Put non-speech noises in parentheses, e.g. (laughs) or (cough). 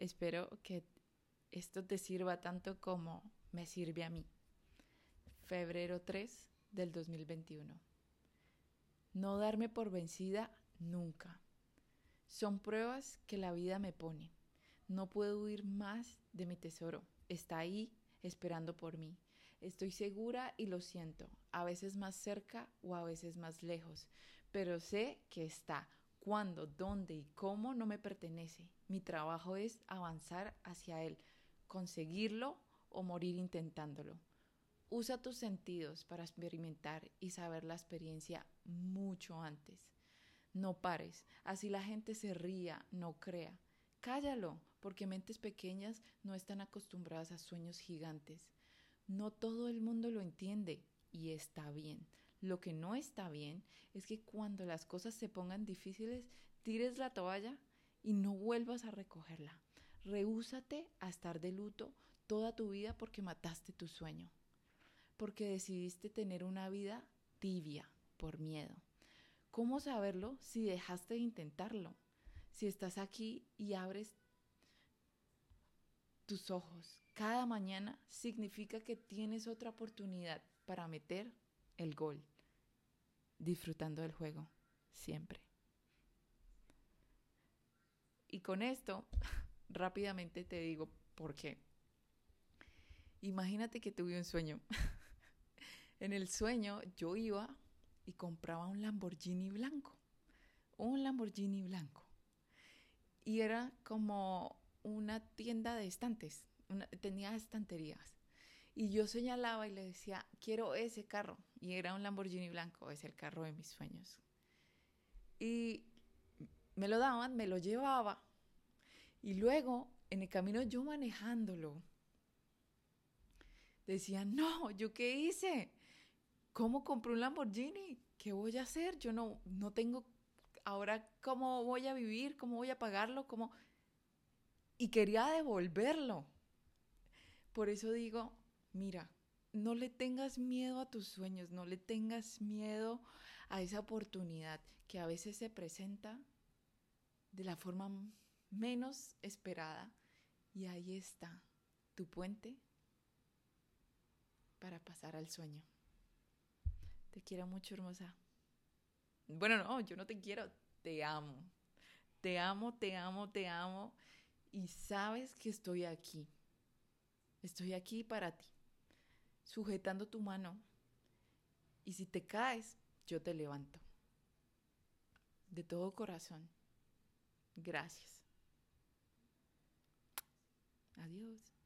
Espero que esto te sirva tanto como me sirve a mí. Febrero 3 del 2021. No darme por vencida nunca. Son pruebas que la vida me pone. No puedo huir más de mi tesoro. Está ahí esperando por mí. Estoy segura y lo siento, a veces más cerca o a veces más lejos, pero sé que está. Cuándo, dónde y cómo no me pertenece. Mi trabajo es avanzar hacia él, conseguirlo o morir intentándolo. Usa tus sentidos para experimentar y saber la experiencia mucho antes. No pares, así la gente se ría, no crea. Cállalo, porque mentes pequeñas no están acostumbradas a sueños gigantes. No todo el mundo lo entiende y está bien. Lo que no está bien es que cuando las cosas se pongan difíciles, tires la toalla y no vuelvas a recogerla. Rehúsate a estar de luto toda tu vida porque mataste tu sueño, porque decidiste tener una vida tibia por miedo. ¿Cómo saberlo si dejaste de intentarlo? Si estás aquí y abres tus ojos cada mañana, significa que tienes otra oportunidad para meter el gol, disfrutando del juego, siempre. Y con esto, (laughs) rápidamente te digo por qué. Imagínate que tuve un sueño. (laughs) en el sueño yo iba y compraba un Lamborghini blanco. Un Lamborghini blanco. Y era como una tienda de estantes. tenía estanterías. Y yo señalaba y le decía, quiero ese carro. Y era un Lamborghini blanco, es el carro de mis sueños. Y me lo daban, me lo llevaba. Y luego, en el camino yo manejándolo, decía, no, ¿yo qué hice? ¿Cómo compré un Lamborghini? ¿Qué voy a hacer? Yo no, no tengo ahora cómo voy a vivir, cómo voy a pagarlo, cómo... Y quería devolverlo. Por eso digo, mira, no le tengas miedo a tus sueños, no le tengas miedo a esa oportunidad que a veces se presenta de la forma menos esperada. Y ahí está tu puente para pasar al sueño. Te quiero mucho, hermosa. Bueno, no, yo no te quiero, te amo. Te amo, te amo, te amo. Y sabes que estoy aquí. Estoy aquí para ti, sujetando tu mano. Y si te caes, yo te levanto. De todo corazón. Gracias. Adiós.